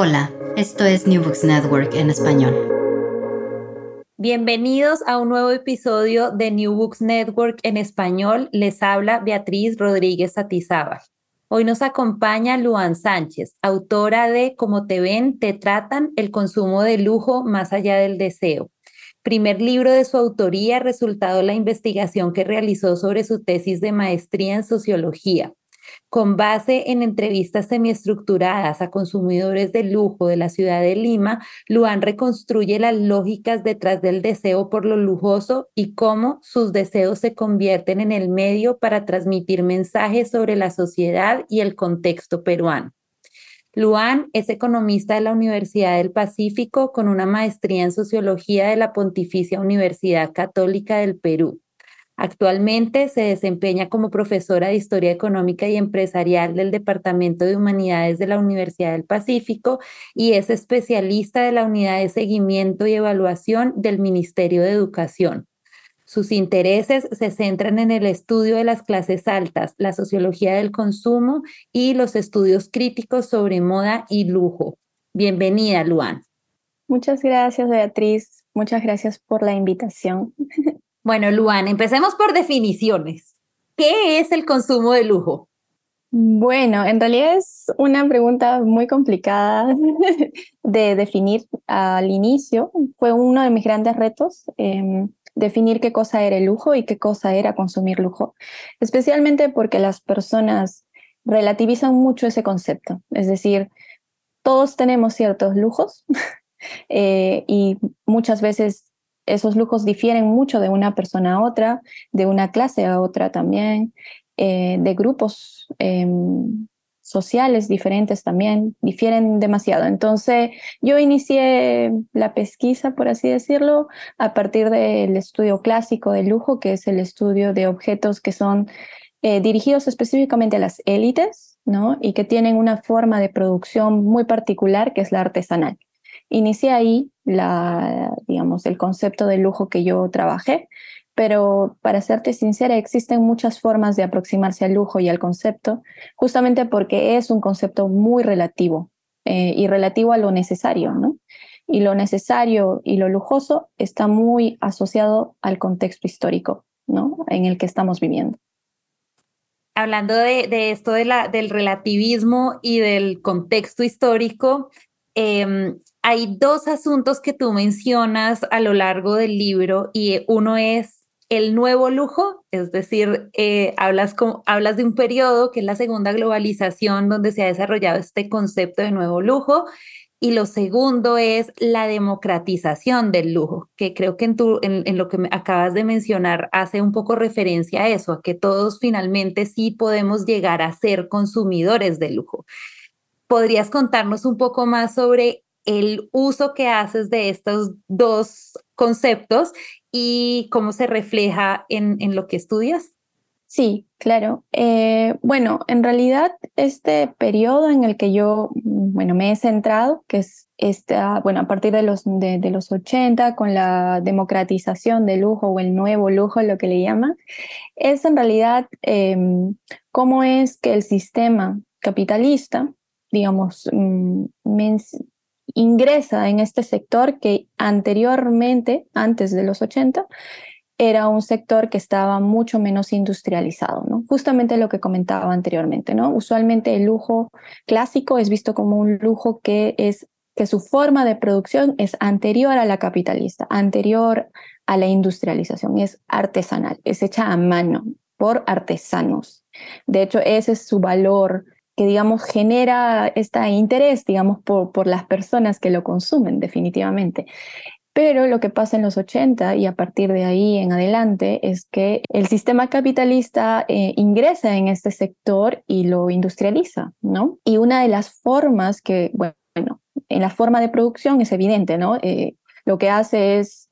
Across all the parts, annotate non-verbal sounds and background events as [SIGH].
Hola, esto es New Books Network en español. Bienvenidos a un nuevo episodio de New Books Network en español. Les habla Beatriz Rodríguez Atizábal. Hoy nos acompaña Luan Sánchez, autora de Como te ven, te tratan, el consumo de lujo más allá del deseo. Primer libro de su autoría, resultado de la investigación que realizó sobre su tesis de maestría en sociología. Con base en entrevistas semiestructuradas a consumidores de lujo de la ciudad de Lima, Luan reconstruye las lógicas detrás del deseo por lo lujoso y cómo sus deseos se convierten en el medio para transmitir mensajes sobre la sociedad y el contexto peruano. Luan es economista de la Universidad del Pacífico con una maestría en sociología de la Pontificia Universidad Católica del Perú. Actualmente se desempeña como profesora de Historia Económica y Empresarial del Departamento de Humanidades de la Universidad del Pacífico y es especialista de la Unidad de Seguimiento y Evaluación del Ministerio de Educación. Sus intereses se centran en el estudio de las clases altas, la sociología del consumo y los estudios críticos sobre moda y lujo. Bienvenida, Luan. Muchas gracias, Beatriz. Muchas gracias por la invitación. [LAUGHS] Bueno, Luan, empecemos por definiciones. ¿Qué es el consumo de lujo? Bueno, en realidad es una pregunta muy complicada [LAUGHS] de definir al inicio. Fue uno de mis grandes retos. Em, definir qué cosa era el lujo y qué cosa era consumir lujo, especialmente porque las personas relativizan mucho ese concepto, es decir, todos tenemos ciertos lujos [LAUGHS] eh, y muchas veces esos lujos difieren mucho de una persona a otra, de una clase a otra también, eh, de grupos em, sociales diferentes también, difieren demasiado. Entonces, yo inicié la pesquisa, por así decirlo, a partir del estudio clásico de lujo, que es el estudio de objetos que son eh, dirigidos específicamente a las élites, ¿no? Y que tienen una forma de producción muy particular, que es la artesanal. Inicié ahí la, digamos, el concepto de lujo que yo trabajé, pero para serte sincera, existen muchas formas de aproximarse al lujo y al concepto, justamente porque es un concepto muy relativo eh, y relativo a lo necesario, ¿no? Y lo necesario y lo lujoso está muy asociado al contexto histórico, ¿no? En el que estamos viviendo. Hablando de, esto del relativismo y del contexto histórico, eh, hay dos asuntos que tú mencionas a lo largo del libro y uno es el nuevo lujo, es decir, eh, hablas, hablas de un periodo que es la segunda globalización donde se ha desarrollado este concepto de nuevo lujo y lo segundo es la democratización del lujo, que creo que en, tu, en, lo que me acabas de mencionar hace un poco referencia a eso, a que todos finalmente sí podemos llegar a ser consumidores de lujo. ¿Podrías contarnos un poco más sobre el uso que haces de estos dos conceptos y cómo se refleja en, en lo que estudias. Sí, claro. Eh, bueno, en realidad este periodo en el que yo, bueno, me he centrado, que es esta, bueno, a partir de los, de, los 80, con la democratización del lujo o el nuevo lujo, lo que le llaman, es en realidad em, cómo es que el sistema capitalista, digamos, mm, ingresa en este sector que anteriormente, antes de los 80, era un sector que estaba mucho menos industrializado, ¿no? Justamente lo que comentaba anteriormente, ¿no? Usualmente el lujo clásico es visto como un lujo que es que su forma de producción es anterior a la capitalista, anterior a la industrialización, es artesanal, es hecha a mano por artesanos. De hecho, ese es su valor que, digamos, genera este interés, digamos, por, por las personas que lo consumen, definitivamente. Pero lo que pasa en los 80 y a partir de ahí en adelante es que el sistema capitalista eh, ingresa en este sector y lo industrializa, ¿no? Y una de las formas que, bueno, en la forma de producción es evidente, ¿no? Eh, lo que hace es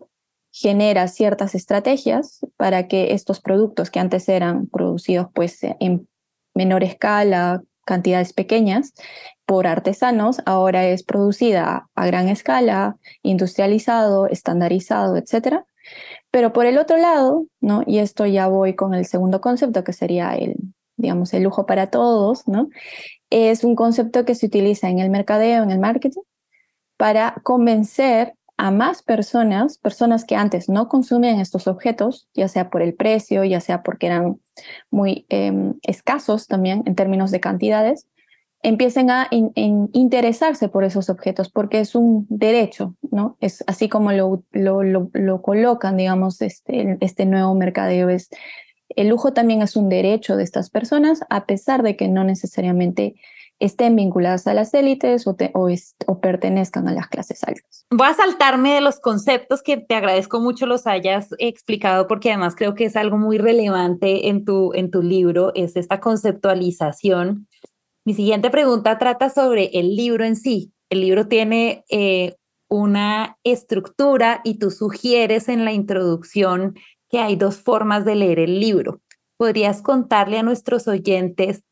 genera ciertas estrategias para que estos productos que antes eran producidos pues en menor escala, cantidades pequeñas por artesanos, ahora es producida a gran escala, industrializado, estandarizado, etc. Pero por el otro lado, ¿no? y esto ya voy con el segundo concepto, que sería el, digamos, el lujo para todos, ¿no? es un concepto que se utiliza en el mercadeo, en el marketing, para convencer a más personas, personas que antes no consumían estos objetos, ya sea por el precio, ya sea porque eran muy em, escasos también en términos de cantidades, empiecen a interesarse por esos objetos, porque es un derecho, ¿no? Es así como lo, lo, lo, colocan, digamos, este, este nuevo mercadeo. Es, el lujo también es un derecho de estas personas, a pesar de que no necesariamente estén vinculadas a las élites o, o, pertenezcan a las clases altas. Voy a saltarme de los conceptos que te agradezco mucho los hayas explicado porque además creo que es algo muy relevante en tu, en tu libro, es esta conceptualización. Mi siguiente pregunta trata sobre el libro en sí. El libro tiene eh, una estructura y tú sugieres en la introducción que hay dos formas de leer el libro. ¿Podrías contarle a nuestros oyentes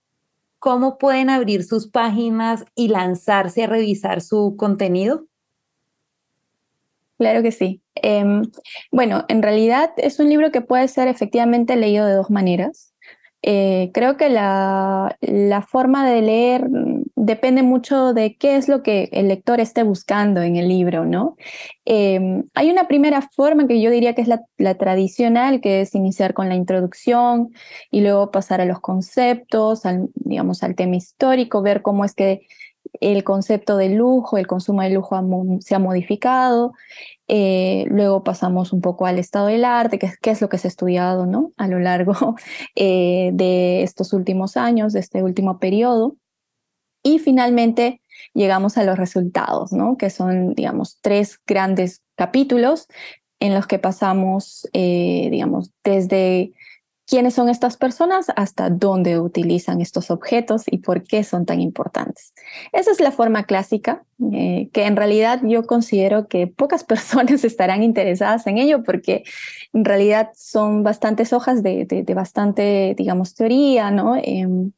cómo pueden abrir sus páginas y lanzarse a revisar su contenido? Claro que sí. Em, bueno, en realidad es un libro que puede ser efectivamente leído de dos maneras. Eh, creo que la, la, forma de leer depende mucho de qué es lo que el lector esté buscando en el libro, ¿no? Em, hay una primera forma que yo diría que es la, tradicional, que es iniciar con la introducción y luego pasar a los conceptos, al, digamos, al tema histórico, ver cómo es que el concepto de lujo, el consumo de lujo se ha modificado. Eh, luego pasamos un poco al estado del arte, que, es lo que se ha estudiado ¿no? a lo largo [LAUGHS] eh, de estos últimos años, de este último periodo. Y finalmente llegamos a los resultados, ¿no? que son, digamos, tres grandes capítulos en los que pasamos, eh, digamos, desde quiénes son estas personas hasta dónde utilizan estos objetos y por qué son tan importantes. Esa es la forma clásica, eh, que en realidad yo considero que pocas [LAUGHS] personas estarán interesadas en ello porque en realidad son bastantes hojas de, de, bastante, digamos, teoría, ¿no? Em,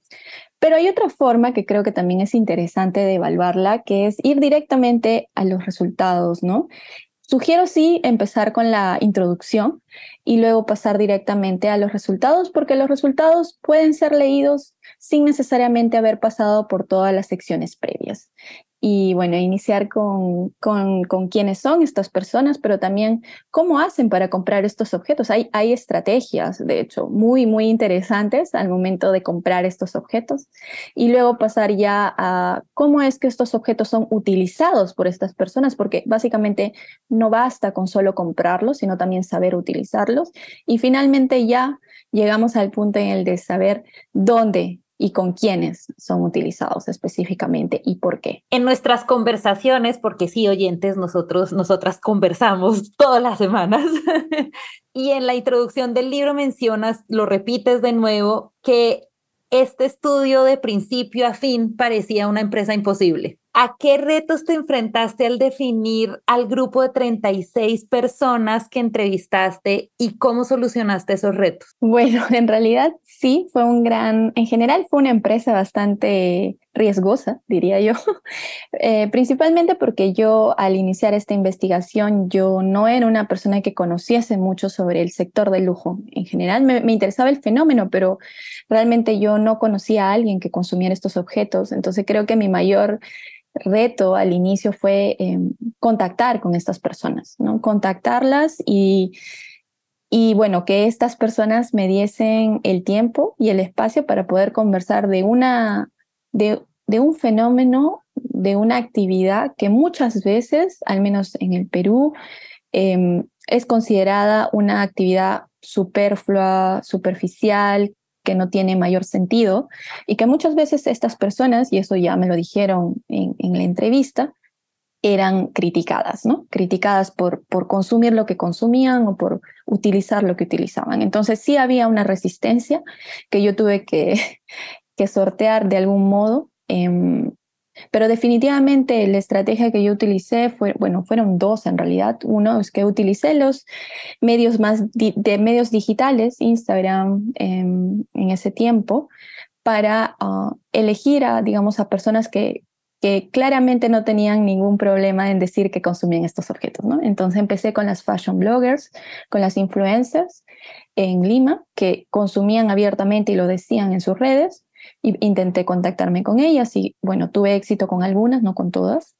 pero hay otra forma que creo que también es interesante de evaluarla, que es ir directamente a los resultados, ¿no? Sugiero sí empezar con la introducción y luego pasar directamente a los resultados, porque los resultados pueden ser leídos sin necesariamente haber pasado por todas las secciones previas y bueno, iniciar con, con, con, quiénes son estas personas, pero también cómo hacen para comprar estos objetos. Hay, hay estrategias, de hecho, muy, muy interesantes al momento de comprar estos objetos y luego pasar ya a cómo es que estos objetos son utilizados por estas personas, porque básicamente no basta con solo comprarlos, sino también saber utilizarlos. Y finalmente ya llegamos al punto en el de saber dónde y con quiénes son utilizados específicamente y por qué. En nuestras conversaciones, porque sí, oyentes, nosotros, nosotras conversamos todas las semanas, [LAUGHS] y en la introducción del libro mencionas, lo repites de nuevo, que este estudio de principio a fin parecía una empresa imposible. ¿A qué retos te enfrentaste al definir al grupo de 36 personas que entrevistaste y cómo solucionaste esos retos? Bueno, [LAUGHS] en realidad sí, fue un gran, en general fue una empresa bastante riesgosa, diría yo, [LAUGHS] eh, principalmente porque yo al iniciar esta investigación, yo no era una persona que conociese mucho sobre el sector del lujo. En general me, interesaba el fenómeno, pero realmente yo no conocía a alguien que consumiera estos objetos. Entonces creo que mi mayor reto al inicio fue em, contactar con estas personas, ¿no? Contactarlas y, y bueno, que estas personas me diesen el tiempo y el espacio para poder conversar de una, de, de un fenómeno, de una actividad que muchas veces, al menos en el Perú, em, es considerada una actividad superflua, superficial, que no tiene mayor sentido y que muchas veces estas personas, y eso ya me lo dijeron en, la entrevista, eran criticadas, ¿no? Criticadas por, por consumir lo que consumían o por utilizar lo que utilizaban. Entonces sí había una resistencia que yo tuve que, [LAUGHS] que sortear de algún modo. Em, pero definitivamente la estrategia que yo utilicé fue, bueno, fueron dos en realidad. Uno es que utilicé los medios más de medios digitales, Instagram em, en ese tiempo, para ah, elegir a, digamos, a personas que, que claramente no tenían ningún problema en decir que consumían estos objetos, ¿no? Entonces empecé con las fashion bloggers, con las influencers en Lima, que consumían abiertamente y lo decían en sus redes, Intenté contactarme con ellas y bueno, tuve éxito con algunas, no con todas.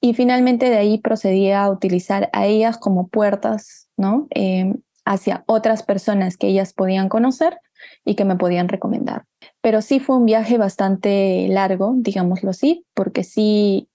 Y finalmente de ahí procedí a utilizar a ellas como puertas, ¿no? Em, hacia otras personas que ellas podían conocer y que me podían recomendar. Pero sí fue un viaje bastante largo, digámoslo así, porque sí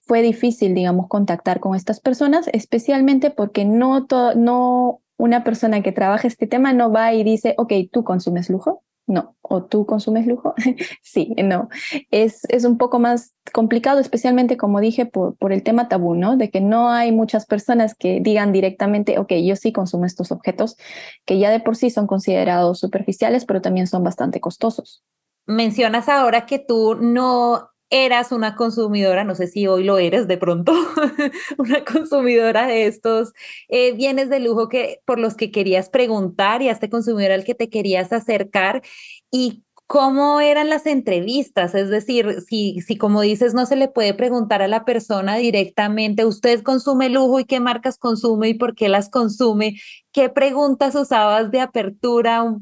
fue difícil, digamos, contactar con estas personas, especialmente porque no, no una persona que trabaja este tema no va y dice, ok, tú consumes lujo, no. ¿O tú consumes lujo? [LAUGHS] sí, no. Es, es un poco más complicado, especialmente como dije, por, por el tema tabú, ¿no? De que no hay muchas personas que digan directamente, ok, yo sí consumo estos objetos, que ya de por sí son considerados superficiales, pero también son bastante costosos. Mencionas ahora que tú no eras una consumidora, no sé si hoy lo eres de pronto, [LAUGHS] una consumidora de estos eh, bienes de lujo que, por los que querías preguntar y a este consumidor al que te querías acercar y cómo eran las entrevistas, es decir, si, si como dices no se le puede preguntar a la persona directamente, usted consume lujo y qué marcas consume y por qué las consume, qué preguntas usabas de apertura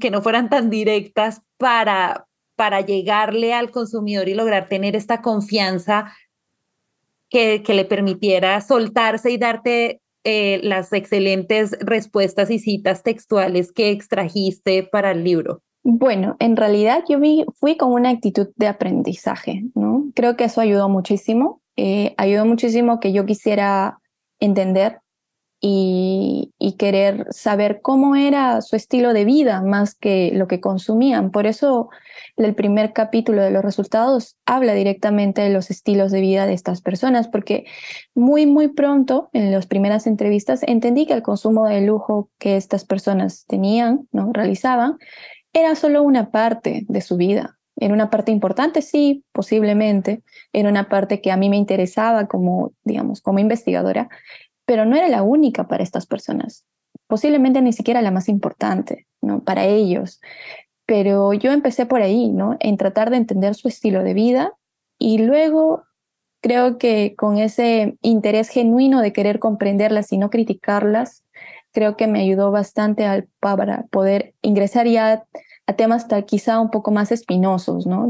que no fueran tan directas para, para llegarle al consumidor y lograr tener esta confianza que, que le permitiera soltarse y darte eh, las excelentes respuestas y citas textuales que extrajiste para el libro? Bueno, en realidad yo fui con una actitud de aprendizaje, ¿no? Creo que eso ayudó muchísimo. Eh, ayudó muchísimo que yo quisiera entender y, querer saber cómo era su estilo de vida más que lo que consumían. Por eso el primer capítulo de los resultados habla directamente de los estilos de vida de estas personas, porque muy, muy pronto en las primeras entrevistas entendí que el consumo de lujo que estas personas tenían, ¿no? realizaban, era solo una parte de su vida. Era una parte importante, sí, posiblemente. Era una parte que a mí me interesaba como, digamos, como investigadora, pero no era la única para estas personas, posiblemente ni siquiera la más importante, ¿no? Para ellos. Pero yo empecé por ahí, ¿no? En tratar de entender su estilo de vida y luego creo que con ese interés genuino de querer comprenderlas y no criticarlas, creo que me ayudó bastante al, para poder ingresar ya a temas quizá un poco más espinosos, ¿no?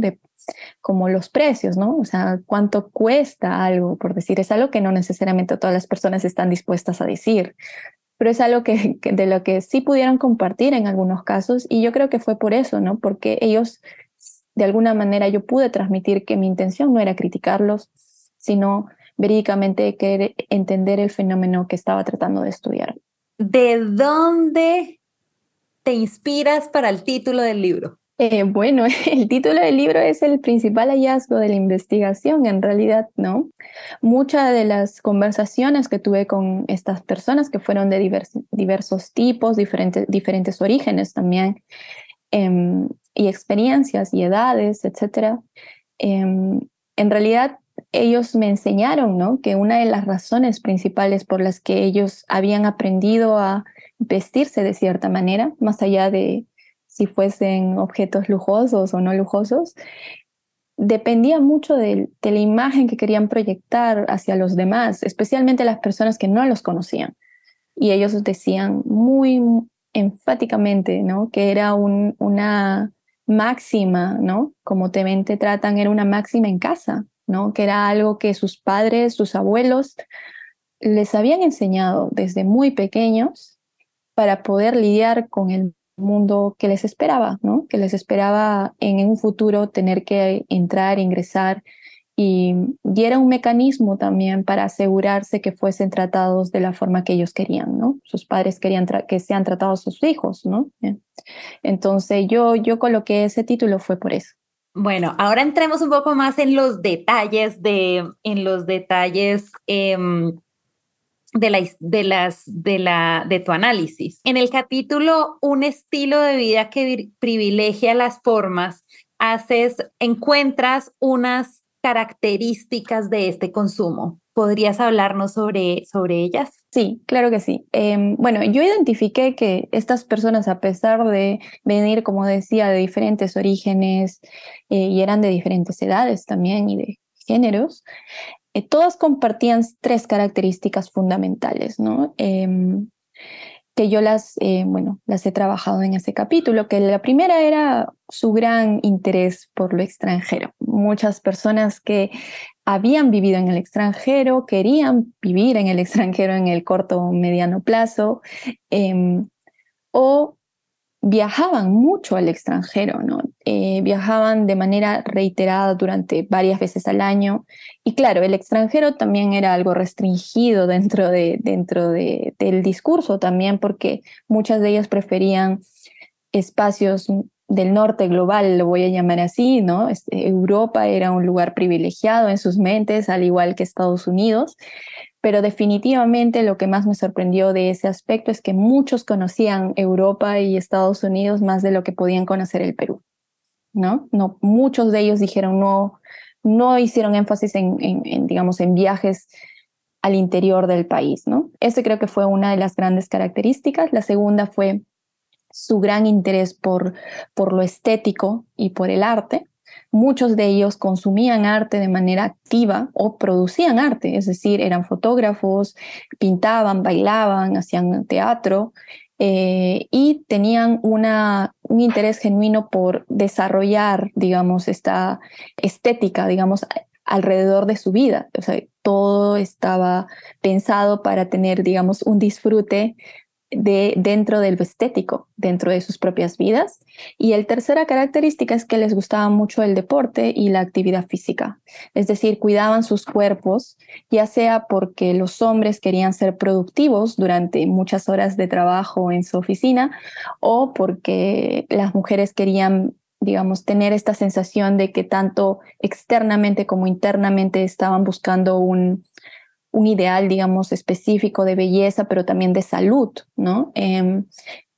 Como los precios, ¿no? O sea, cuánto cuesta algo, por decir, es algo que no necesariamente todas las personas están dispuestas a decir, pero es algo que, de lo que sí pudieron compartir en algunos casos y yo creo que fue por eso, ¿no? Porque ellos, de alguna manera, yo pude transmitir que mi intención no era criticarlos, sino verídicamente querer entender el fenómeno que estaba tratando de estudiar. ¿De dónde te inspiras para el título del libro? Eh, bueno, [LAUGHS] el título del libro es el principal hallazgo de la investigación, en realidad, ¿no? Muchas de las conversaciones que tuve con estas personas, que fueron de diversos tipos, diferentes, diferentes orígenes también, em, y experiencias y edades, etcétera, em, en realidad ellos me enseñaron, ¿no? Que una de las razones principales por las que ellos habían aprendido a vestirse de cierta manera, más allá de si fuesen objetos lujosos o no lujosos, dependía mucho de, la imagen que querían proyectar hacia los demás, especialmente las personas que no los conocían. Y ellos decían muy enfáticamente, ¿no? Que era una máxima, ¿no? Como te ven, te tratan, era una máxima en casa, ¿no? Que era algo que sus padres, sus abuelos les habían enseñado desde muy pequeños para poder lidiar con el mundo que les esperaba, ¿no? Que les esperaba en un futuro tener que entrar, ingresar y, y, era un mecanismo también para asegurarse que fuesen tratados de la forma que ellos querían, ¿no? Sus padres querían que sean tratados sus hijos, ¿no? Entonces yo, yo coloqué ese título fue por eso. Bueno, ahora entremos un poco más en los detalles de, en los detalles em, de, la, de, las, de, la, de tu análisis. En el capítulo Un estilo de vida que privilegia las formas, haces, encuentras unas características de este consumo. ¿Podrías hablarnos sobre, sobre ellas? Sí, claro que sí. Em, bueno, yo identifiqué que estas personas, a pesar de venir, como decía, de diferentes orígenes eh, y eran de diferentes edades también y de géneros, eh, todas compartían tres características fundamentales, ¿no? Em, que yo las, eh, bueno, las he trabajado en ese capítulo, que la primera era su gran interés por lo extranjero. Muchas personas que habían vivido en el extranjero, querían vivir en el [LAUGHS] extranjero en el corto o mediano plazo, em, o viajaban mucho al extranjero, ¿no? Eh, viajaban de manera reiterada durante varias veces al año. Y claro, el extranjero también era algo restringido dentro, de, dentro de, del discurso también, porque muchas de ellas preferían espacios del norte global, lo voy a llamar así, ¿no? Este, Europa era un lugar privilegiado en sus mentes, al igual que Estados Unidos, pero definitivamente lo que más me sorprendió de ese aspecto es que muchos conocían Europa y Estados Unidos más de lo que podían conocer el Perú, ¿no? no muchos de ellos dijeron no, no hicieron énfasis en, en, digamos, en viajes al interior del país, ¿no? Ese creo que fue una de las grandes características. La segunda fue su gran interés por, por lo estético y por el arte. Muchos de ellos consumían arte de manera activa o producían arte, es decir, eran fotógrafos, pintaban, bailaban, hacían teatro eh, y tenían un interés genuino por desarrollar, digamos, esta estética, digamos, alrededor de su vida. O sea, todo estaba pensado para tener, digamos, un disfrute de, dentro del estético, dentro de sus propias vidas. Y el tercera característica es que les gustaba mucho el deporte y la actividad física. Es decir, cuidaban sus cuerpos, ya sea porque los hombres querían ser productivos durante muchas horas de trabajo en su oficina o porque las mujeres querían digamos, tener esta sensación de que tanto externamente como internamente estaban buscando un, un ideal, digamos, específico de belleza, pero también de salud, ¿no? Em,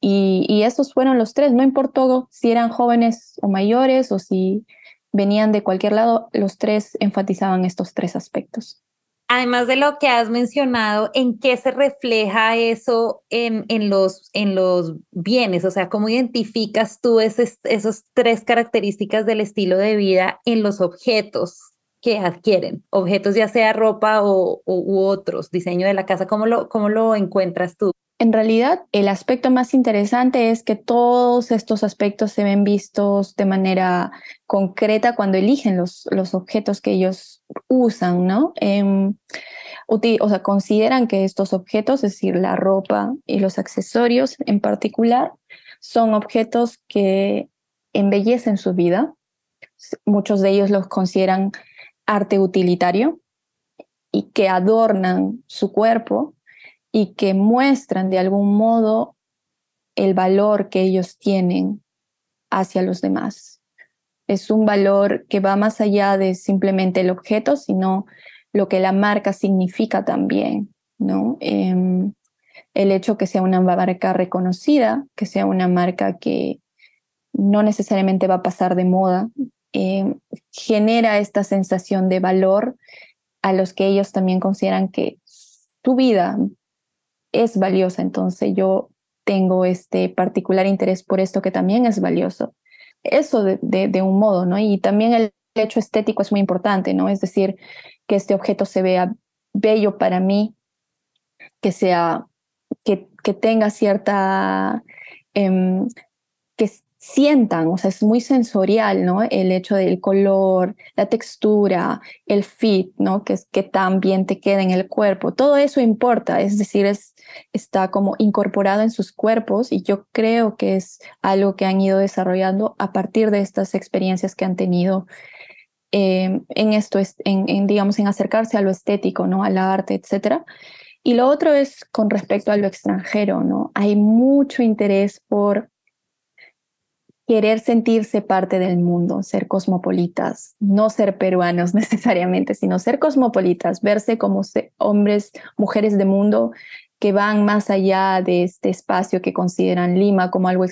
y, esos fueron los tres, no importó si eran jóvenes o mayores o si venían de cualquier lado, los tres enfatizaban estos tres aspectos. Además de lo que has mencionado, ¿en qué se refleja eso en, los, en los bienes? O sea, ¿cómo identificas tú esos tres características del estilo de vida en los objetos? Que adquieren, objetos ya sea ropa o, u otros, diseño de la casa, ¿cómo lo, cómo lo encuentras tú? En realidad, el aspecto más interesante es que todos estos aspectos se ven vistos de manera concreta cuando eligen los, los objetos que ellos usan, ¿no? Em, o sea, consideran que estos objetos, es decir, la ropa y los accesorios en particular, son objetos que embellecen su vida. Muchos de ellos los consideran arte utilitario y que adornan su cuerpo y que muestran de algún modo el valor que ellos tienen hacia los demás. Es un valor que va más allá de simplemente el objeto, sino lo que la marca significa también, ¿no? Em, el hecho que sea una marca reconocida, que sea una marca que no necesariamente va a pasar de moda, eh, genera esta sensación de valor a los que ellos también consideran que su vida es valiosa. Entonces yo tengo este particular interés por esto que también es valioso. Eso de, de, un modo, ¿no? Y también el hecho estético es muy importante, ¿no? Es decir, que este objeto se vea bello para mí, que sea, que, que tenga cierta, que, sientan, o sea, es muy sensorial, ¿no? El hecho del color, la textura, el fit, ¿no? Que es que tan bien te queda en el cuerpo. Todo eso importa, es decir, es, está como incorporado en sus cuerpos y yo creo que es algo que han ido desarrollando a partir de estas experiencias que han tenido eh, en esto, en, en, digamos, en acercarse a lo estético, ¿no? Al arte, etcétera. Y lo otro es con respecto a lo extranjero, ¿no? Hay mucho interés por querer sentirse parte del mundo, ser cosmopolitas, no ser peruanos [LAUGHS] necesariamente, sino ser cosmopolitas, verse como hombres, mujeres de mundo que van más allá de este espacio que consideran Lima como algo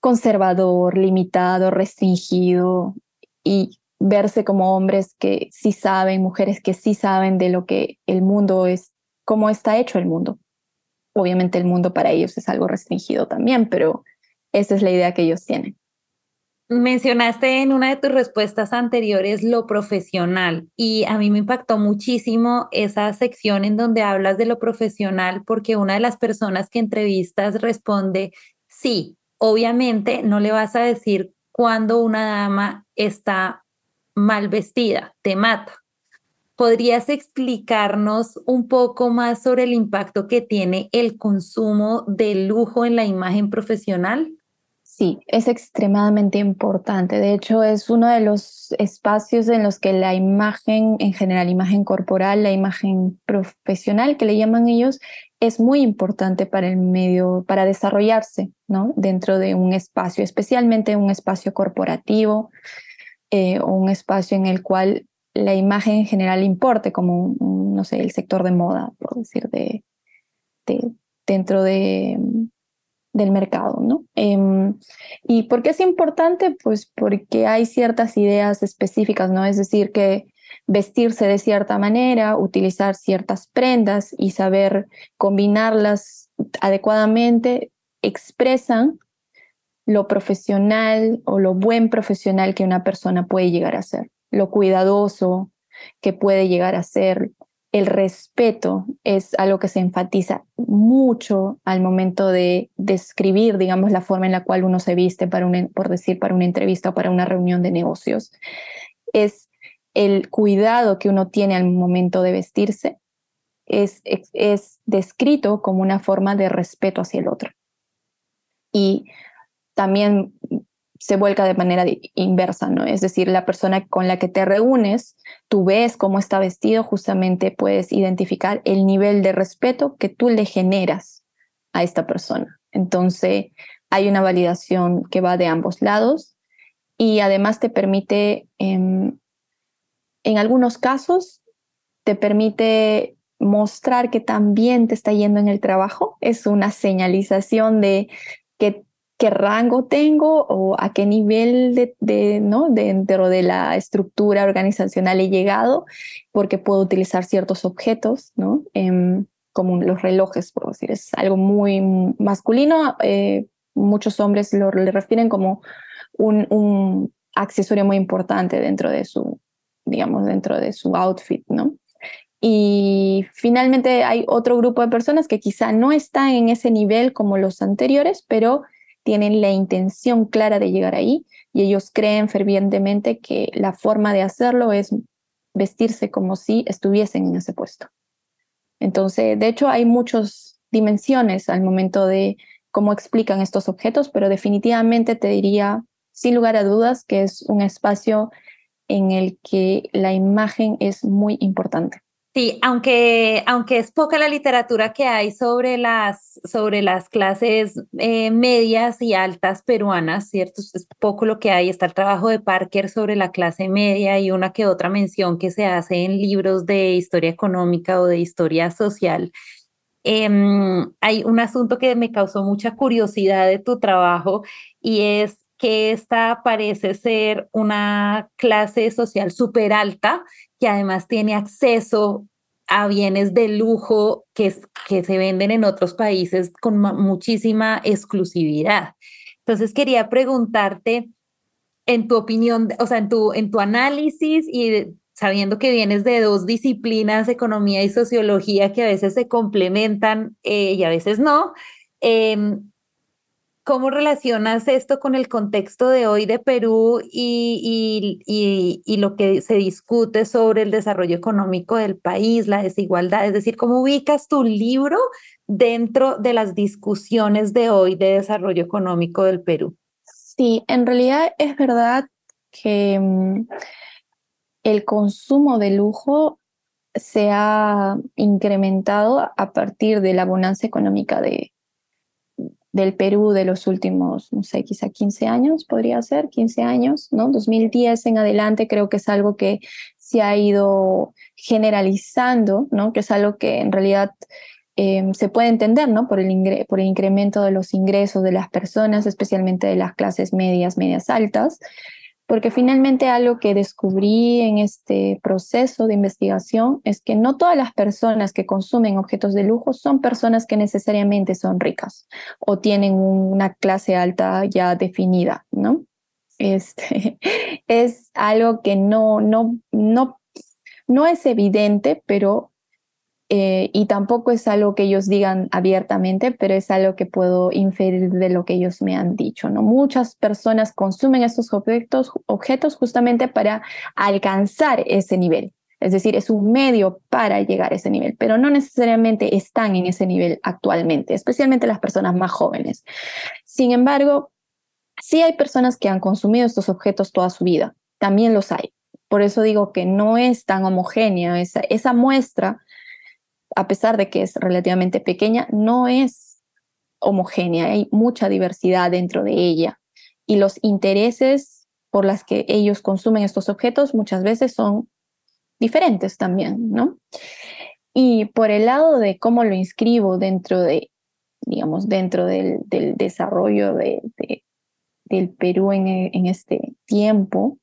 conservador, limitado, restringido y verse como hombres que sí saben, mujeres que sí saben de lo que el mundo es, cómo está hecho el mundo. Obviamente el mundo para ellos es algo restringido también, pero esa es la idea que ellos tienen. Mencionaste en una de tus respuestas anteriores lo profesional y a mí me impactó muchísimo esa sección en donde hablas de lo profesional porque una de las personas que entrevistas responde, sí, obviamente no le vas a decir cuando una dama está mal vestida, te mata. ¿Podrías explicarnos un poco más sobre el impacto que tiene el consumo de lujo en la imagen profesional? Sí, es extremadamente importante. De hecho, es uno de los espacios en los que la imagen, en general, imagen corporal, la imagen profesional que le llaman ellos, es muy importante para el medio, para desarrollarse ¿no? dentro de un espacio, especialmente un espacio corporativo eh, o un espacio en el cual la imagen en general importe, como, no sé, el sector de moda, por decir, de, de dentro de del mercado, ¿no? Em, ¿Y por qué es importante? Pues porque hay ciertas ideas específicas, ¿no? Es decir, que vestirse de cierta manera, utilizar ciertas prendas y saber combinarlas adecuadamente expresan lo profesional o lo buen profesional que una persona puede llegar a ser, lo cuidadoso que puede llegar a ser, el respeto es algo que se enfatiza mucho al momento de describir, digamos, la forma en la cual uno se viste para por decir, para una entrevista o para una reunión de negocios. Es el cuidado que uno tiene al momento de vestirse, es, es descrito como una forma de respeto hacia el otro. Y también se vuelca de manera inversa, ¿no? Es decir, la persona con la que te reúnes, tú ves cómo está vestido, justamente puedes identificar el nivel de respeto que tú le generas a esta persona. Entonces, hay una validación que va de ambos lados y además te permite, em, en algunos casos, te permite mostrar que también te está yendo en el trabajo. Es una señalización de que qué rango tengo o a qué nivel de, ¿no? dentro de la estructura organizacional he llegado, porque puedo utilizar ciertos objetos, ¿no? Em, como los relojes, por decir, es algo muy masculino. Eh, muchos hombres lo le refieren como un, un, accesorio muy importante dentro de su, digamos, dentro de su outfit, ¿no? Y finalmente hay otro grupo de personas que quizá no están en ese nivel como los anteriores, pero tienen la intención clara de llegar ahí y ellos creen fervientemente que la forma de hacerlo es vestirse como si estuviesen en ese puesto. Entonces, de hecho, hay muchas dimensiones al momento de cómo explican estos objetos, pero definitivamente te diría, sin lugar a dudas, que es un espacio en el que la imagen es muy importante. Sí, aunque, aunque es poca la literatura que hay sobre las, sobre las clases eh, medias y altas peruanas, ¿cierto? Es poco lo que hay. Está el trabajo de Parker sobre la clase media y una que otra mención que se hace en libros de historia económica o de historia social. Em, hay un asunto que me causó mucha curiosidad de tu trabajo y es que esta parece ser una clase social súper alta que además tiene acceso a bienes de lujo que, que se venden en otros países con muchísima exclusividad. Entonces quería preguntarte, en tu opinión, o sea, en tu, en tu análisis y sabiendo que vienes de dos disciplinas, economía y sociología, que a veces se complementan eh, y a veces no, eh, ¿Cómo relacionas esto con el contexto de hoy de Perú y, y, y, lo que se discute sobre el desarrollo económico del país, la desigualdad? Es decir, ¿cómo ubicas tu libro dentro de las discusiones de hoy de desarrollo económico del Perú? Sí, en realidad es verdad que mm, el consumo de lujo se ha incrementado a partir de la bonanza económica de, del Perú de los últimos, no sé, quizá 15 años, podría ser, 15 años, ¿no? 2010 en adelante creo que es algo que se ha ido generalizando, ¿no? Que es algo que en realidad em, se puede entender, ¿no? Por el, por el incremento de los ingresos de las personas, especialmente de las clases medias, medias altas, porque finalmente algo que descubrí en este proceso de investigación es que no todas las personas que consumen objetos de lujo son personas que necesariamente son ricas o tienen una clase alta ya definida, ¿no? este, [LAUGHS] es algo que no, no, no, no es evidente, pero eh, y tampoco es algo que ellos digan abiertamente, pero es algo que puedo inferir de lo que ellos me han dicho. ¿no? Muchas personas consumen estos objetos, objetos justamente para alcanzar ese nivel. Es decir, es un medio para llegar a ese nivel, pero no necesariamente están en ese nivel actualmente, especialmente las personas más jóvenes. Sin embargo, sí hay personas que han consumido estos objetos toda su vida, también los hay. Por eso digo que no es tan homogénea esa, esa muestra a pesar de que es relativamente pequeña, no es homogénea, hay mucha diversidad dentro de ella y los intereses por las que ellos consumen estos objetos muchas veces son diferentes también, ¿no? Y por el lado de cómo lo inscribo dentro de, digamos, dentro del, desarrollo de, del Perú en este tiempo,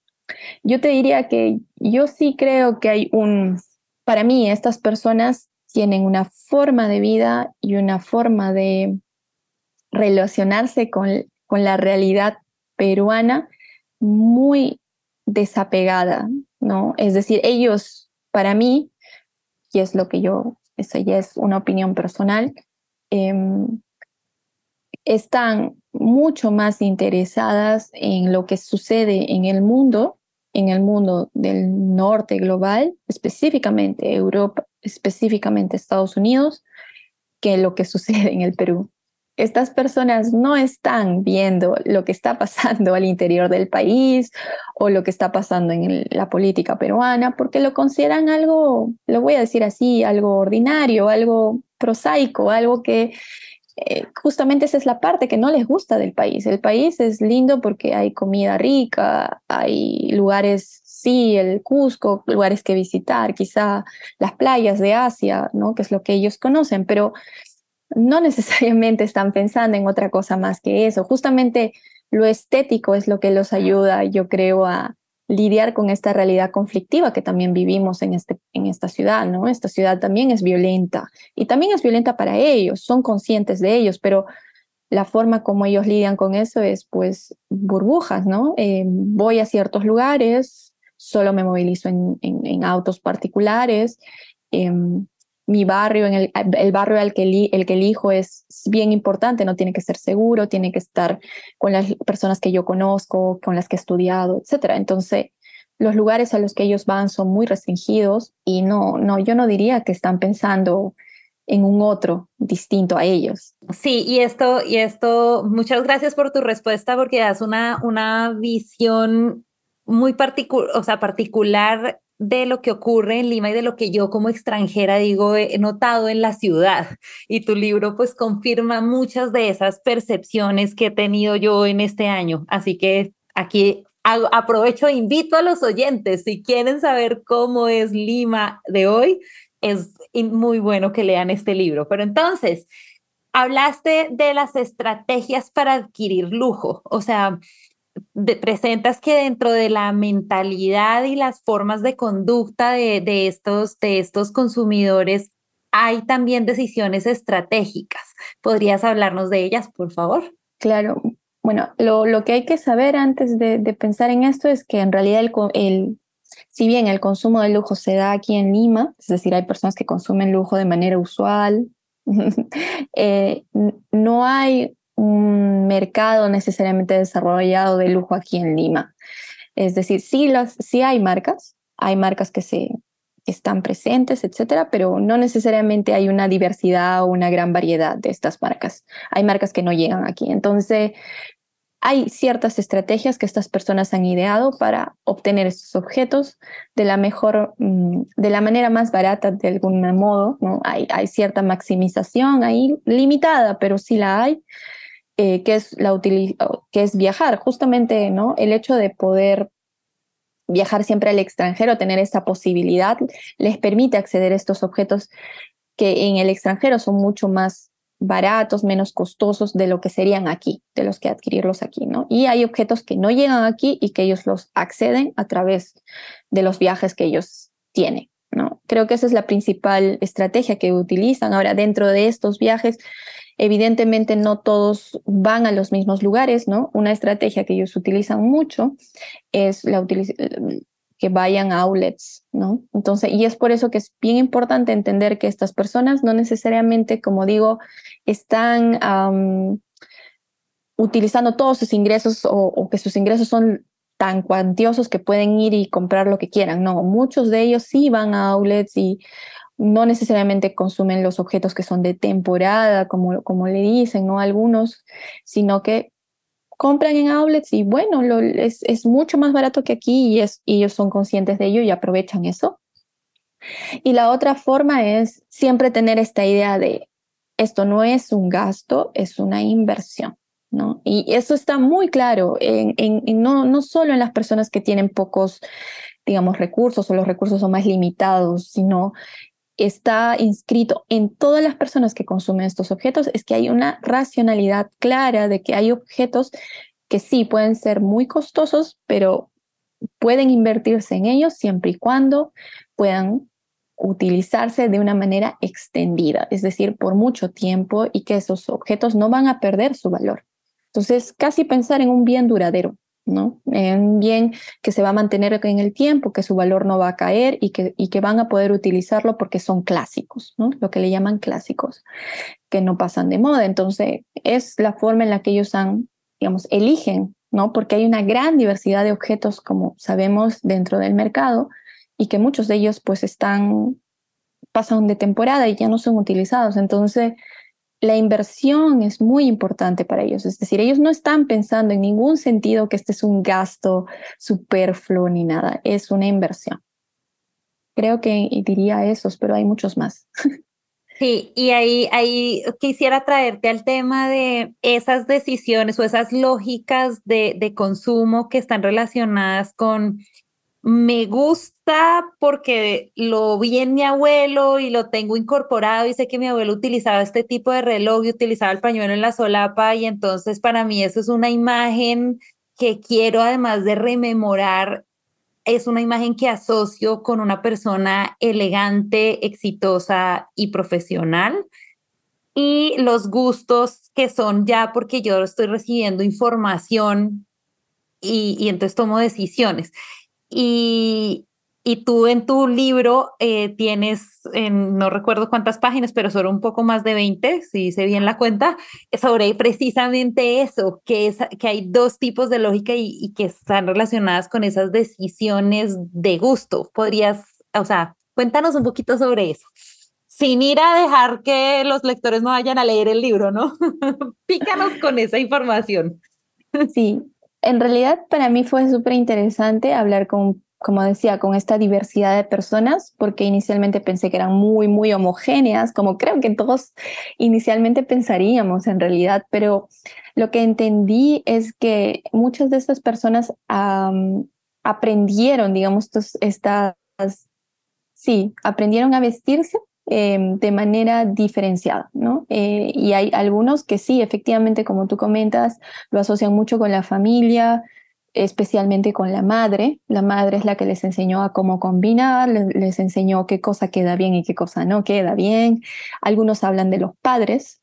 yo te diría que yo sí creo que hay un, para mí, estas personas tienen una forma de vida y una forma de relacionarse con, con la realidad peruana muy desapegada, ¿no? Es decir, ellos, para mí, y es lo que yo, eso ya es una opinión personal, em, están mucho más interesadas en lo que sucede en el mundo, en el mundo del norte global, específicamente Europa, específicamente Estados Unidos, que lo que [LAUGHS] sucede en el Perú. Estas personas no están viendo lo que está pasando al interior del país o lo que está pasando en la política peruana, porque lo consideran algo, lo voy a decir así, algo ordinario, algo prosaico, algo que eh, justamente esa es la parte que no les gusta del país. El país es lindo porque hay comida rica, hay lugares sí, el Cusco, lugares que visitar, quizá las playas de Asia, ¿no? que es lo que ellos conocen, pero no [LAUGHS] necesariamente están pensando en otra cosa más que eso. Justamente lo estético es lo que los ayuda, yo creo, a lidiar con esta realidad conflictiva que también vivimos en, este, en esta ciudad, ¿no? Esta ciudad también es violenta y también es violenta para ellos, son conscientes de ellos, pero la forma como ellos lidian con eso es pues burbujas, ¿no? Eh, voy a ciertos lugares, solo me movilizo en, autos particulares. Em, mi barrio, el, barrio al que, el que elijo es bien importante, no tiene que ser seguro, tiene que estar con las personas que yo conozco, con las que he estudiado, etc. Entonces, los lugares a los que ellos van son muy restringidos y no, no, yo no diría que están pensando en un otro distinto a ellos. Sí, y esto, y esto, muchas gracias por tu respuesta porque das una, una visión muy particular, o sea, particular de lo que ocurre en Lima y de lo que yo como extranjera digo he notado en la ciudad. Y tu libro pues confirma muchas de esas percepciones que he tenido yo en este año. Así que aquí aprovecho e invito a los oyentes, si quieren saber cómo es Lima de hoy, es muy bueno que lean este libro. Pero entonces, hablaste de las estrategias para adquirir lujo, o sea, presentas que dentro de la mentalidad y las formas de conducta de, de, estos, de estos consumidores hay también decisiones estratégicas. ¿Podrías hablarnos de ellas, por favor? Claro. Bueno, lo, lo que hay que saber antes de, de, pensar en esto es que en realidad el, el, si bien el consumo de lujo se da aquí en Lima, es decir, hay personas que consumen lujo de manera usual, [LAUGHS] eh, no hay un mercado necesariamente desarrollado de lujo aquí en Lima. Es decir, sí, las, sí hay marcas, hay marcas que, se, están presentes, etcétera, pero no necesariamente hay una diversidad o una gran variedad de estas marcas. Hay marcas que no llegan aquí. Entonces, hay ciertas estrategias que estas personas han ideado para obtener estos objetos de la mejor, mm, de la manera más barata de algún modo, ¿no? Hay, hay cierta maximización ahí, limitada, pero sí la hay. Eh, que, es la que es viajar, justamente ¿no? el hecho de poder viajar siempre al extranjero, tener esta posibilidad, les permite acceder a estos objetos que en el extranjero son mucho más baratos, menos costosos de lo que serían aquí, de los que adquirirlos aquí, ¿no? Y hay objetos que no llegan aquí y que ellos los acceden a través de los viajes que ellos tienen, ¿no? Creo que esa es la principal estrategia que utilizan. Ahora, dentro de estos viajes, Evidentemente no todos van a los mismos lugares, ¿no? Una estrategia que ellos utilizan mucho es la que vayan a outlets, ¿no? Entonces, y es por eso que es bien importante entender que estas personas no necesariamente, como digo, están utilizando todos sus ingresos o, que sus ingresos son tan cuantiosos que pueden ir y comprar lo que quieran. No, muchos de ellos sí van a outlets y no necesariamente consumen los objetos que son de temporada, como, como le dicen, ¿no? Algunos, sino que compran en outlets y bueno, es, es, mucho más barato que aquí y, es, y ellos son conscientes de ello y aprovechan eso. Y la otra forma es siempre tener esta idea de esto no es un gasto, es una inversión. ¿no? Y eso está muy claro, en, en, no, no solo en las personas que tienen pocos, digamos, recursos o los recursos son más limitados, sino está inscrito en todas las personas que consumen estos objetos, es que hay una racionalidad clara de que hay objetos que sí pueden ser muy costosos, pero pueden invertirse en ellos siempre y cuando puedan utilizarse de una manera extendida, es decir, por mucho tiempo y que esos objetos no van a perder su valor. Entonces, casi pensar en un bien duradero, ¿no? Un bien que se va a mantener en el tiempo, que su valor no va a caer y que, y que van a poder utilizarlo porque son clásicos, ¿no? Lo que le llaman clásicos, que no pasan de moda. Entonces, es la forma en la que ellos han, digamos, eligen, ¿no? Porque hay una gran diversidad de objetos, como sabemos, dentro del mercado y que muchos de ellos, pues, están, pasan de temporada y ya no son utilizados. Entonces, la inversión es muy importante para ellos. Es decir, ellos no están pensando en ningún sentido que este es un gasto superfluo ni nada, es una inversión. Creo que diría esos, pero hay muchos más. Sí, y ahí, ahí quisiera traerte al tema de esas decisiones o esas lógicas de, de consumo que están relacionadas con me gusta porque lo vi en mi abuelo y lo tengo incorporado y sé que mi abuelo utilizaba este tipo de reloj y utilizaba el pañuelo en la solapa y entonces para mí eso es una imagen que quiero además de rememorar, es una imagen que asocio con una persona elegante, exitosa y profesional. Y los gustos que son ya porque yo estoy recibiendo información y, y entonces tomo decisiones. Y, y tú en tu libro eh, tienes, en, no recuerdo cuántas páginas, pero son un poco más de 20, si hice bien la cuenta, sobre precisamente eso, que, es, que hay dos tipos de lógica y, y, que están relacionadas con esas decisiones de gusto. Podrías, o sea, cuéntanos un poquito sobre eso. Sin ir a dejar que los lectores no vayan a leer el libro, ¿no? [LAUGHS] Pícanos con esa información. Sí, en realidad para mí fue súper interesante hablar con, como decía, con esta diversidad de personas, porque inicialmente pensé que eran muy, muy homogéneas, como creo que todos inicialmente pensaríamos en realidad, pero lo que entendí es que muchas de estas personas aprendieron, digamos, estas, sí, aprendieron a vestirse Em, de manera diferenciada, ¿no? Eh, y hay algunos que sí, efectivamente, como tú comentas, lo asocian mucho con la familia, especialmente con la madre. La madre es la que les enseñó a cómo combinar, les, enseñó qué cosa queda bien y qué cosa no queda bien. Algunos hablan de los padres,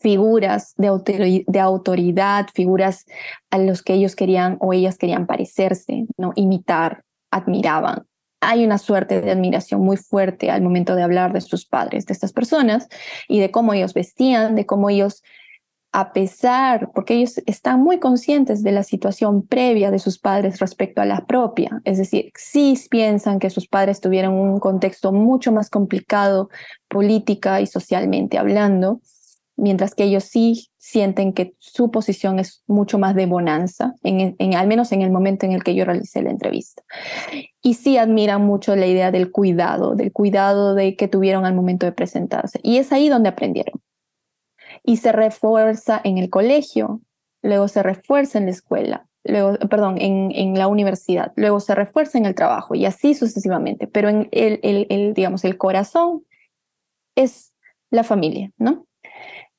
figuras de, de autoridad, figuras a los que ellos querían o ellas querían parecerse, ¿no? imitar, admiraban hay una suerte de admiración muy fuerte al momento de hablar de sus padres, de estas personas, y de cómo ellos vestían, de cómo ellos, a pesar, porque ellos están muy conscientes de la situación previa de sus padres respecto a la propia, es decir, sí piensan que sus padres tuvieron un contexto mucho más complicado política y socialmente hablando, mientras que ellos sí sienten que su posición es mucho más de bonanza, en, al menos en el momento en el que yo realicé la entrevista. Y sí admiran mucho la idea del cuidado, del cuidado de que tuvieron al momento de presentarse. Y es ahí donde aprendieron. Y se refuerza en el colegio, luego se refuerza en la escuela, luego, perdón, en, en la universidad, luego se refuerza en el trabajo y así sucesivamente. Pero en el, el, el digamos, el corazón es la familia, ¿no?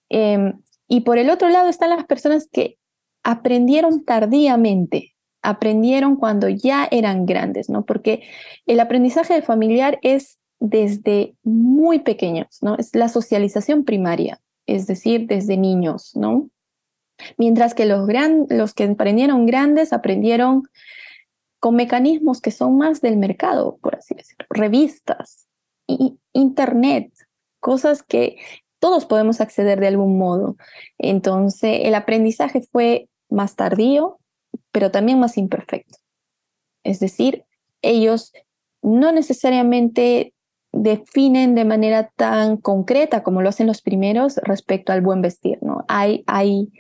Em, y por el otro lado están las personas que aprendieron tardíamente, aprendieron cuando ya eran grandes, ¿no? Porque el aprendizaje familiar es desde muy pequeños, ¿no? Es la socialización primaria. es decir, desde niños, ¿no? Mientras que los, gran, los que aprendieron grandes aprendieron con mecanismos que son más del mercado, por así decirlo, revistas, internet, cosas que todos podemos acceder de algún modo. Entonces, el aprendizaje fue más tardío, pero también más imperfecto. Es decir, ellos no necesariamente definen de manera tan concreta como lo hacen los primeros respecto al buen vestir, ¿no? Hay, hay,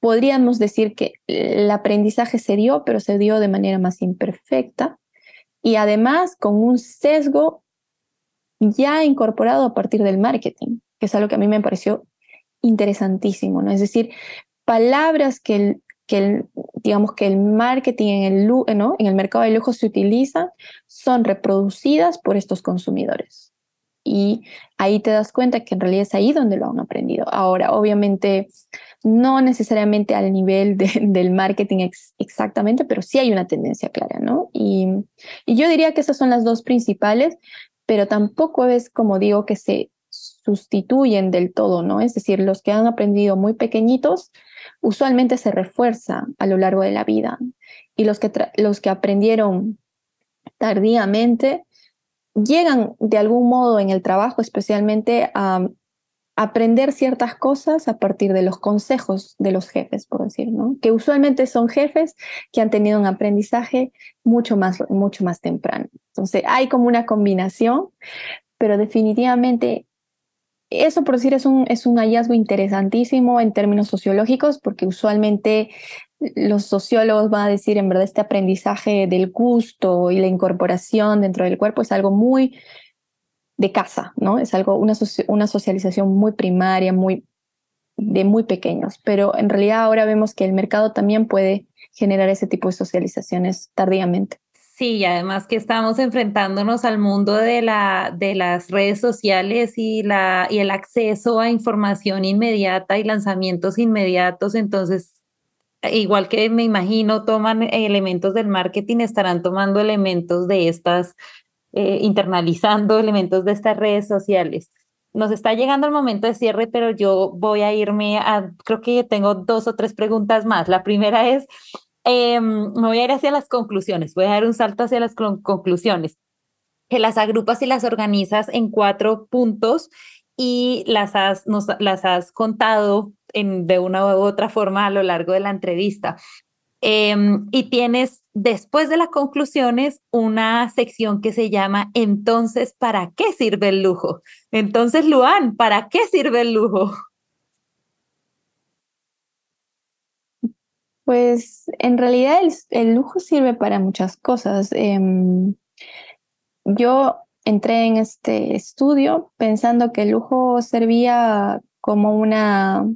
podríamos decir que el aprendizaje se dio, pero se dio de manera más imperfecta y además con un sesgo ya incorporado a partir del marketing, que es algo que a mí me pareció interesantísimo, ¿no? Es decir, palabras que el, que el, digamos que el marketing en el, ¿no? en el mercado de lujo se utiliza son reproducidas por estos consumidores. Y ahí te das cuenta que en realidad es ahí donde lo han aprendido. Ahora, obviamente, no necesariamente al nivel del marketing exactamente, pero sí hay una tendencia clara, ¿no? Y, y yo diría que esas son las dos principales, pero tampoco es como digo que se sustituyen del todo, ¿no? Es decir, los que han aprendido muy pequeñitos usualmente se refuerza a lo largo de la vida y los que, los que aprendieron tardíamente llegan de algún modo en el trabajo especialmente a aprender ciertas cosas a partir de los consejos de los jefes, por decir, ¿no? Que usualmente son jefes que han tenido un aprendizaje mucho más, mucho más temprano. Entonces, hay como una combinación, pero definitivamente eso, por decir, es un, es un hallazgo interesantísimo en términos sociológicos, porque usualmente los sociólogos van a decir, en verdad, este aprendizaje del gusto y la incorporación dentro del cuerpo es algo muy de casa, ¿no? Es algo, una, una socialización muy primaria, muy, de muy pequeños, pero en realidad ahora vemos que el mercado también puede generar ese tipo de socializaciones tardíamente. Sí, y además que estamos enfrentándonos al mundo de, la, de las redes sociales y, la, y el acceso a información inmediata y lanzamientos inmediatos, entonces igual que me imagino toman elementos del marketing, estarán tomando elementos de estas eh, internalizando [LAUGHS] elementos de estas redes sociales. Nos está llegando el momento de cierre, pero yo voy a irme a, creo que tengo dos o tres preguntas más. La primera es, em, me voy a ir hacia las conclusiones, voy a dar un salto hacia las conclusiones, que las agrupas y las organizas en cuatro puntos y las has, nos, las has contado de una u otra forma a lo largo de la entrevista. Em, y tienes después de las conclusiones una sección que se llama Entonces, ¿para qué sirve el lujo? Entonces, Luan, ¿para qué sirve el lujo? Pues en realidad el, lujo sirve para muchas cosas. Em, yo entré en este estudio pensando que el lujo servía como una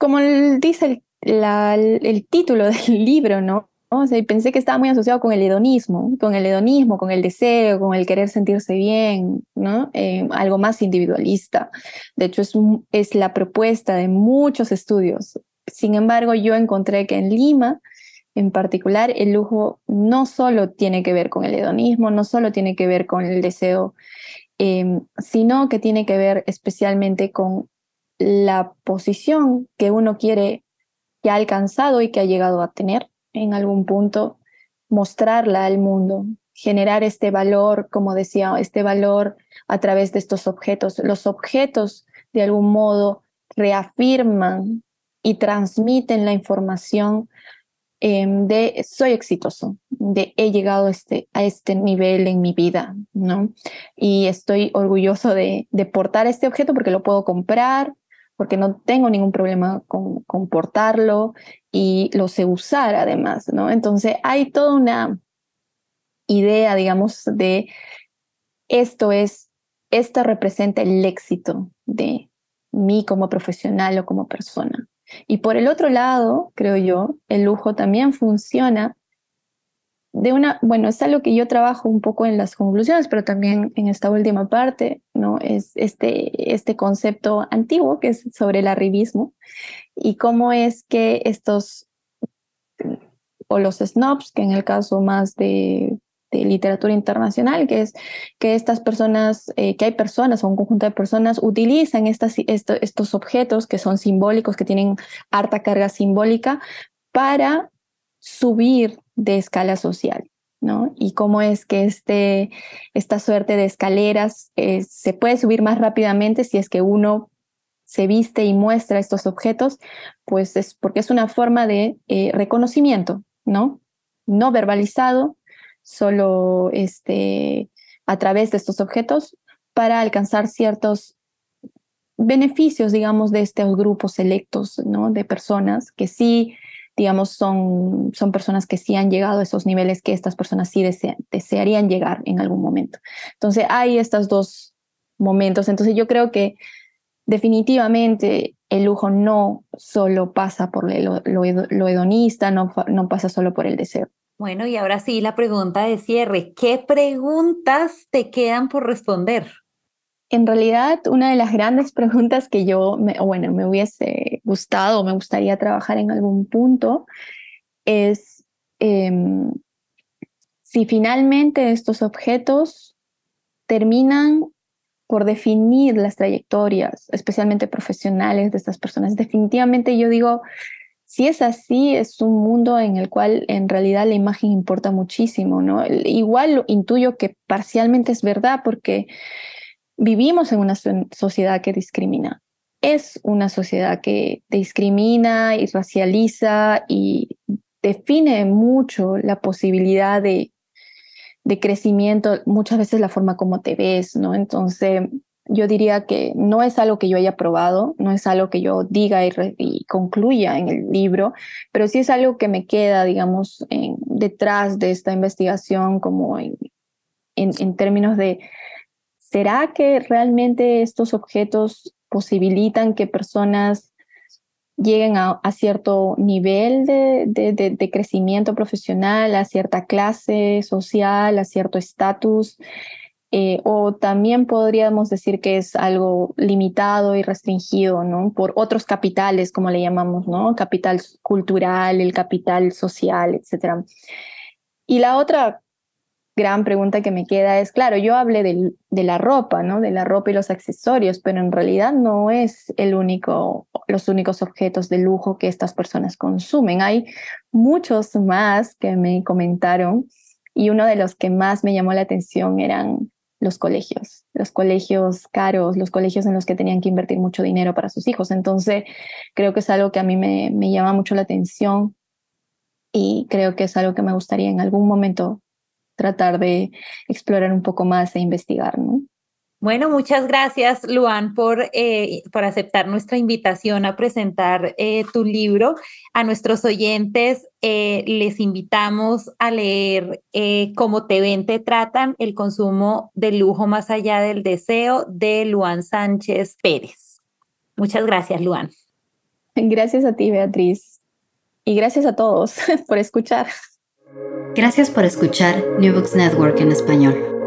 como dice el, título del libro, ¿no? O sea, pensé que estaba muy asociado con el hedonismo, con el hedonismo, con el deseo, con el querer sentirse bien, ¿no? Eh, algo más individualista. De hecho, es, es la propuesta de muchos estudios. Sin embargo, yo encontré que en Lima, en particular, el lujo no solo tiene que ver con el hedonismo, no solo tiene que ver con el deseo, eh, sino que tiene que ver especialmente con la posición que uno quiere, que ha alcanzado y que ha llegado a tener en algún punto, mostrarla al mundo, generar este valor, como decía, este valor a través de estos objetos. Los objetos, de algún modo, reafirman y transmiten la información em, de soy exitoso, de he llegado este, a este nivel en mi vida, ¿no? Y estoy orgulloso de, de portar este objeto porque lo puedo comprar, porque no tengo ningún problema con, comportarlo y lo sé usar además, ¿no? Entonces hay toda una idea, digamos, de esto es, esto representa el éxito de mí como profesional o como persona. Y por el otro lado, creo yo, el lujo también funciona de una, bueno, es algo que yo trabajo un poco en las conclusiones, pero también en esta última parte, ¿no? Es este, este concepto antiguo que es sobre el arribismo y cómo es que estos, o los snobs, que en el caso más de literatura internacional, que es que estas personas, eh, que hay personas o un conjunto de personas utilizan estas, estos objetos que son simbólicos, que tienen harta carga simbólica, para subir de escala social. ¿no? Y cómo es que este, esta suerte de escaleras eh, se puede subir más rápidamente si es que uno se viste y muestra estos objetos, pues es porque es una forma de eh, reconocimiento, ¿no? No verbalizado, solo este, a través de estos objetos para alcanzar ciertos beneficios, digamos, de estos grupos selectos, ¿no? De personas que sí digamos, son, son personas que sí han llegado a esos niveles que estas personas sí desearían llegar en algún momento. Entonces, hay estos dos momentos. Entonces, yo creo que definitivamente el lujo no solo pasa por lo, lo, hedonista, no, no pasa solo por el deseo. Bueno, y ahora sí, la pregunta de cierre. ¿Qué preguntas te quedan por responder? En realidad, una de las grandes [LAUGHS] preguntas que yo, me, bueno, me hubiese gustado o me gustaría trabajar en algún punto es em, si finalmente estos objetos terminan por definir las trayectorias, especialmente profesionales de estas personas. Definitivamente yo digo, si es así, es un mundo en el cual en realidad la imagen importa muchísimo, ¿no? Igual intuyo que parcialmente es verdad porque vivimos en una sociedad que discrimina. Es una sociedad que discrimina y racializa y define mucho la posibilidad de, de crecimiento, muchas veces la forma como te ves, ¿no? Entonces, yo diría que no es algo que yo haya probado, no es algo que yo diga y, concluya en el libro, pero sí es algo que me queda, digamos, en, detrás de esta investigación como en, en términos de ¿será que realmente estos objetos posibilitan que personas lleguen a, cierto nivel de, crecimiento profesional, a cierta clase social, a cierto estatus? Eh, o también podríamos decir que es algo limitado y restringido, ¿no? Por otros capitales, como le llamamos, ¿no? Capital cultural, el capital social, etc. Y la otra gran pregunta que me queda es, claro, yo hablé de la ropa, ¿no? De la ropa y los accesorios, pero en realidad no es el único, los únicos objetos de lujo que estas personas consumen. Hay muchos más que me comentaron y uno de los que más me llamó la atención eran los colegios, los colegios caros, los colegios en los que tenían que invertir mucho dinero para sus hijos. Entonces, creo que es algo que a mí me, me llama mucho la atención y creo que es algo que me gustaría en algún momento tratar de explorar un poco más e investigar, ¿no? Bueno, muchas gracias, Luan, por, eh, por aceptar nuestra invitación a presentar eh, tu libro. A nuestros oyentes eh, les invitamos a leer Cómo te ven, te tratan, el consumo de lujo más allá del deseo de Luan Sánchez Pérez. Muchas gracias, Luan. Gracias a ti, Beatriz. Y gracias a todos [LAUGHS] por escuchar. Gracias por escuchar New Books Network en español.